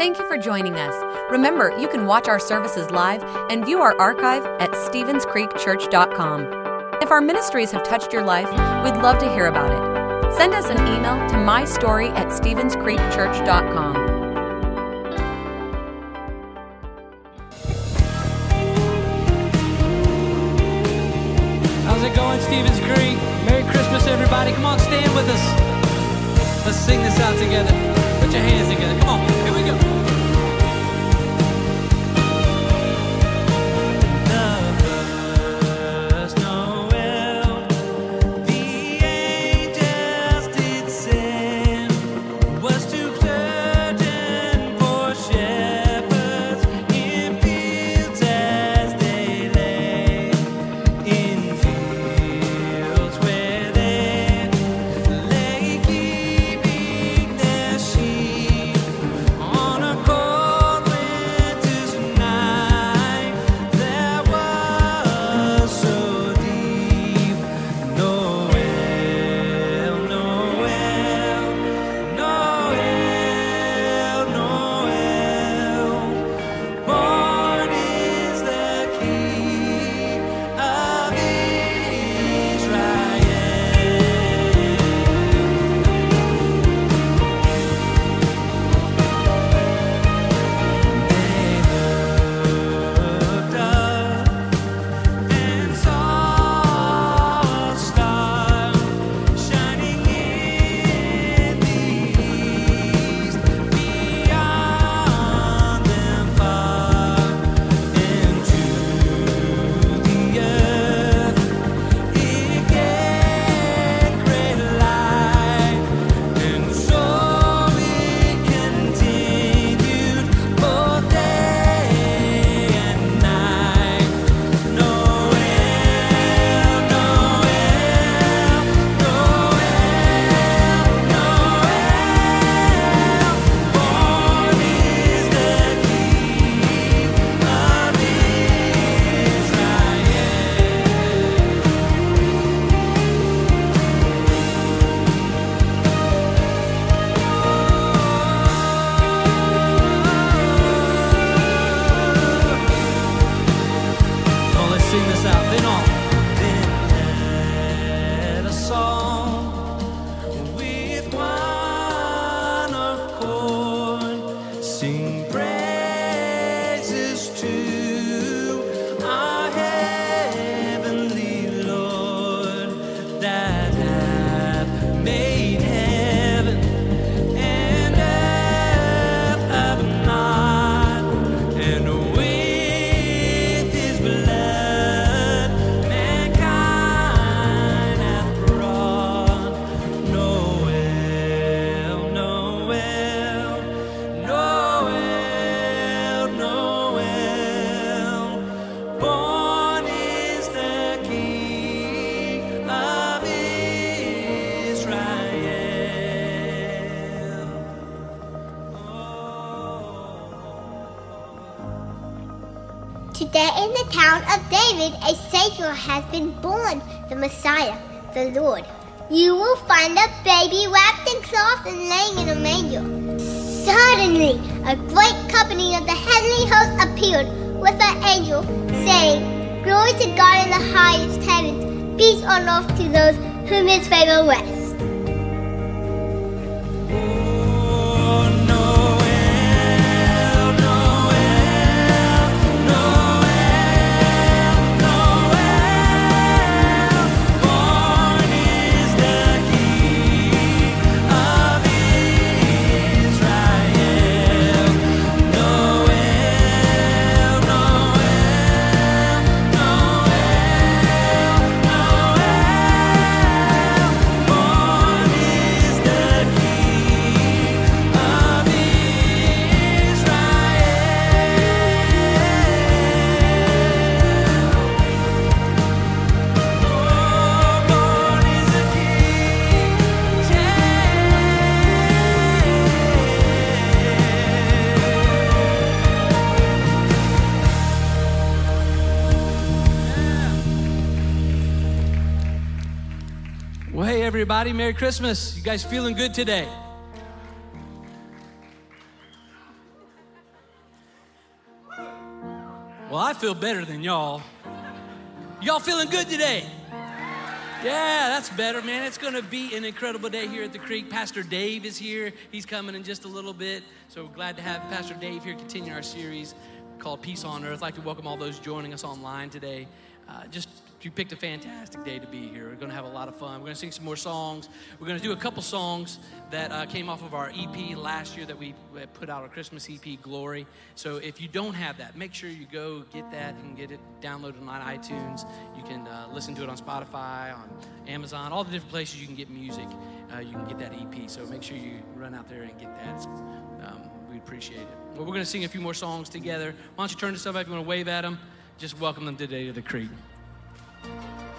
Thank you for joining us. Remember, you can watch our services live and view our archive at StevensCreekChurch.com. If our ministries have touched your life, we'd love to hear about it. Send us an email to mystory at StevensCreekChurch.com. How's it going, Stevens Creek? Merry Christmas, everybody. Come on, stand with us. Let's sing this out together. Put your hands together. Come on, Today in the town of David, a Savior has been born, the Messiah, the Lord. You will find a baby wrapped in cloth and laying in a manger. Suddenly, a great company of the heavenly host appeared with an angel, saying, Glory to God in the highest heavens, peace on earth to those whom his favor rests. everybody. Merry Christmas. You guys feeling good today? Well, I feel better than y'all. Y'all feeling good today? Yeah, that's better, man. It's going to be an incredible day here at the Creek. Pastor Dave is here. He's coming in just a little bit. So we're glad to have Pastor Dave here continue our series called Peace on Earth. I'd like to welcome all those joining us online today. Uh, just you picked a fantastic day to be here. We're going to have a lot of fun. We're going to sing some more songs. We're going to do a couple songs that uh, came off of our EP last year that we put out, our Christmas EP, Glory. So if you don't have that, make sure you go get that. Can get it downloaded on iTunes. You can uh, listen to it on Spotify, on Amazon, all the different places you can get music. Uh, you can get that EP. So make sure you run out there and get that. Um, we appreciate it. Well, we're going to sing a few more songs together. Why don't you turn to somebody if you want to wave at them? Just welcome them today to the Creek. Thank you.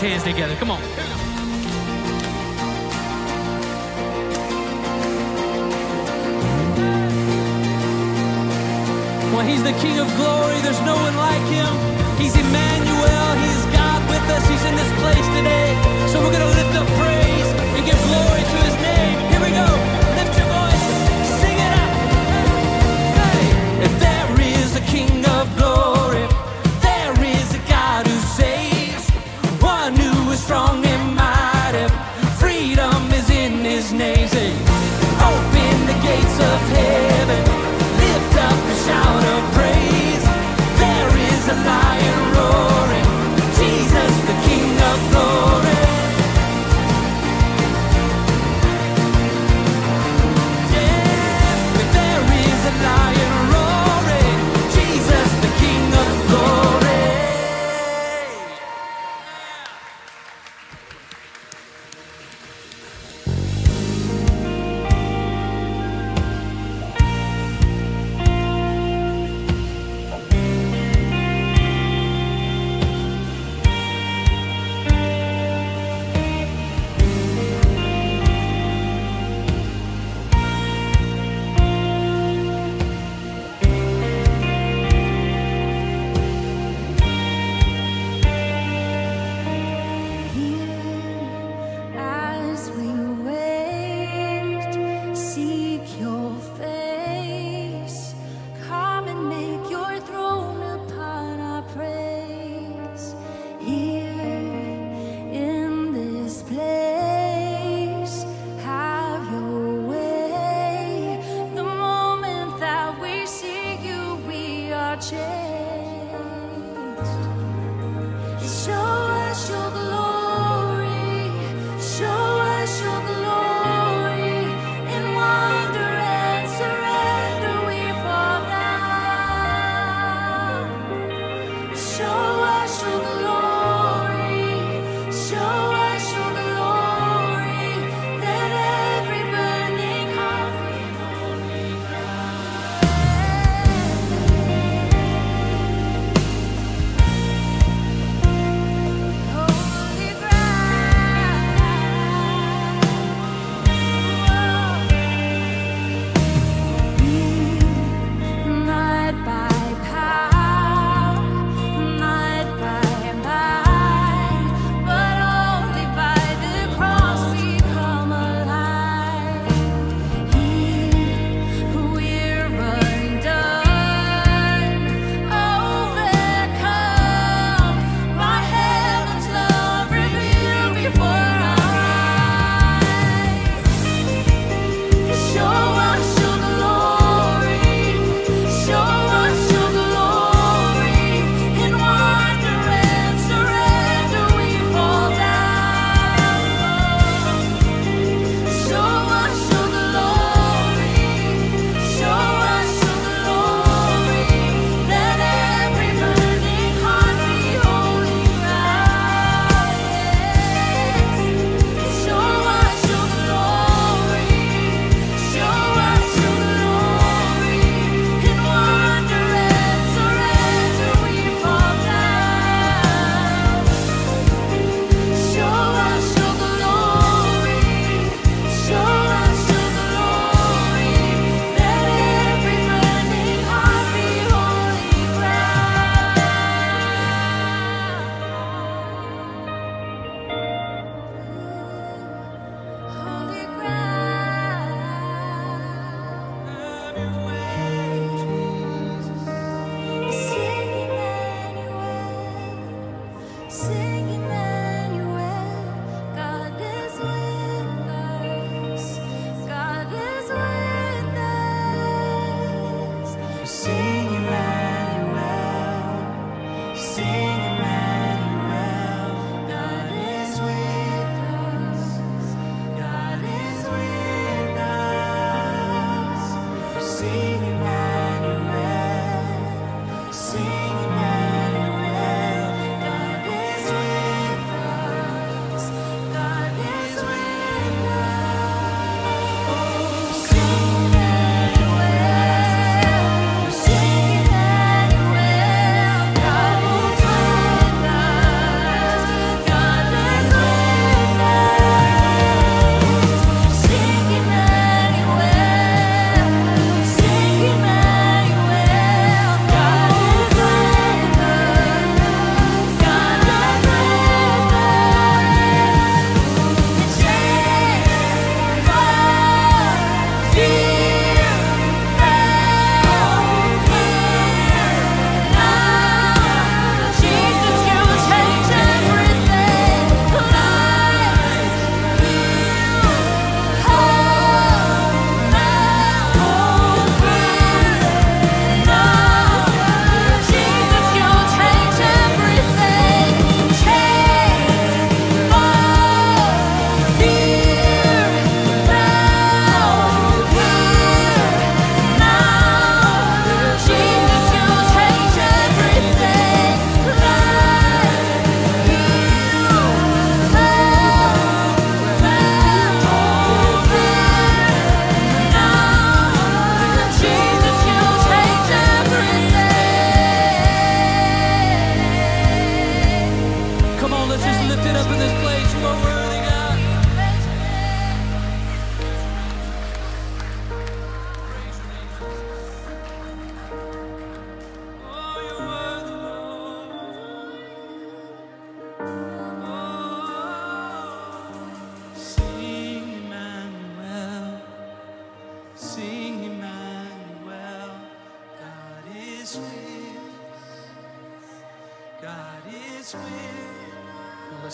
Hands together. Come on. Well, he's the King of glory. There's no one like him. He's Emmanuel. He's God with us. He's in this place today. So we're going to lift up praise and give glory to his name. name.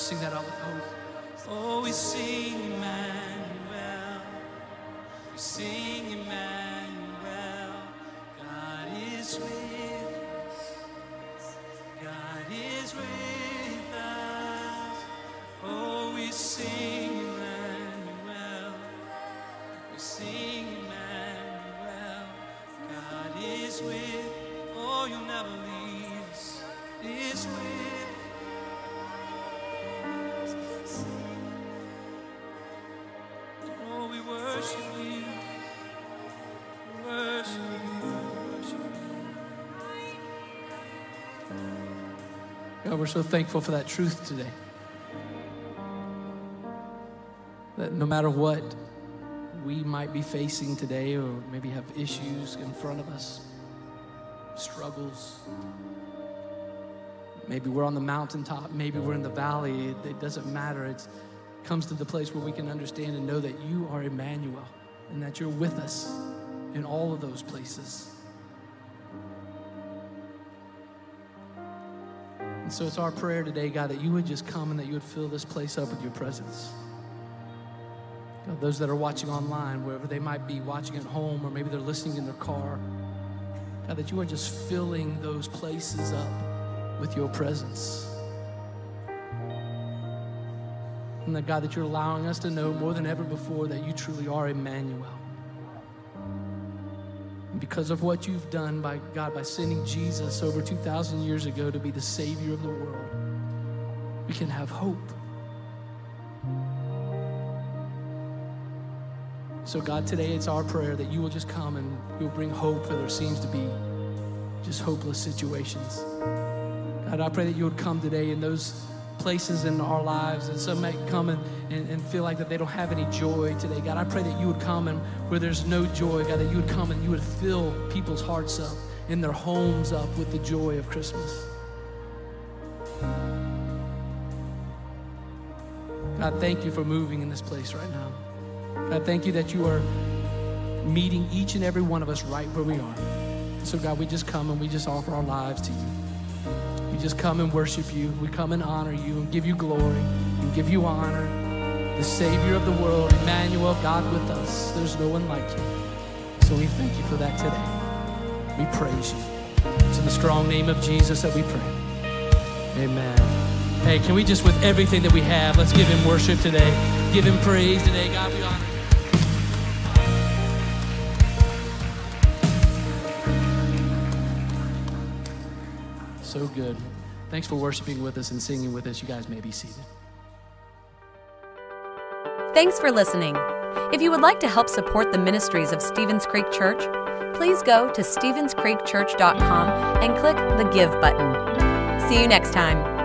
Let's sing that out with hope. Oh, we sing Emmanuel. We sing. God, we're so thankful for that truth today. That no matter what we might be facing today, or maybe have issues in front of us, struggles, maybe we're on the mountaintop, maybe we're in the valley, it, it doesn't matter. It comes to the place where we can understand and know that you are Emmanuel and that you're with us in all of those places. And so it's our prayer today, God, that you would just come and that you would fill this place up with your presence. God, those that are watching online, wherever they might be, watching at home, or maybe they're listening in their car, God, that you are just filling those places up with your presence. And that, God, that you're allowing us to know more than ever before that you truly are Emmanuel. Because of what you've done by God, by sending Jesus over 2,000 years ago to be the Savior of the world, we can have hope. So, God, today it's our prayer that you will just come and you'll bring hope where there seems to be just hopeless situations. God, I pray that you would come today in those places in our lives and some may come and, and, and, feel like that they don't have any joy today. God i pray that you would come and where there's no joy god that you would come and you would fill people's hearts up in their homes up with the joy of christmas. God thank you for moving in this place right now. God thank you that you are meeting each and every one of us right where we are. So god we just come and we just offer our lives to you just come and worship you. We come and honor you and give you glory and give you honor. The Savior of the world, Emmanuel, God with us. There's no one like you. So we thank you for that today. We praise you. It's in the strong name of Jesus that we pray. Amen. Hey, can we just, with everything that we have, let's give him worship today. Give him praise today. God, we honor So good. Thanks for worshiping with us and singing with us. You guys may be seated. Thanks for listening. If you would like to help support the ministries of Stevens Creek Church, please go to StevensCreekChurch.com and click the Give button. See you next time.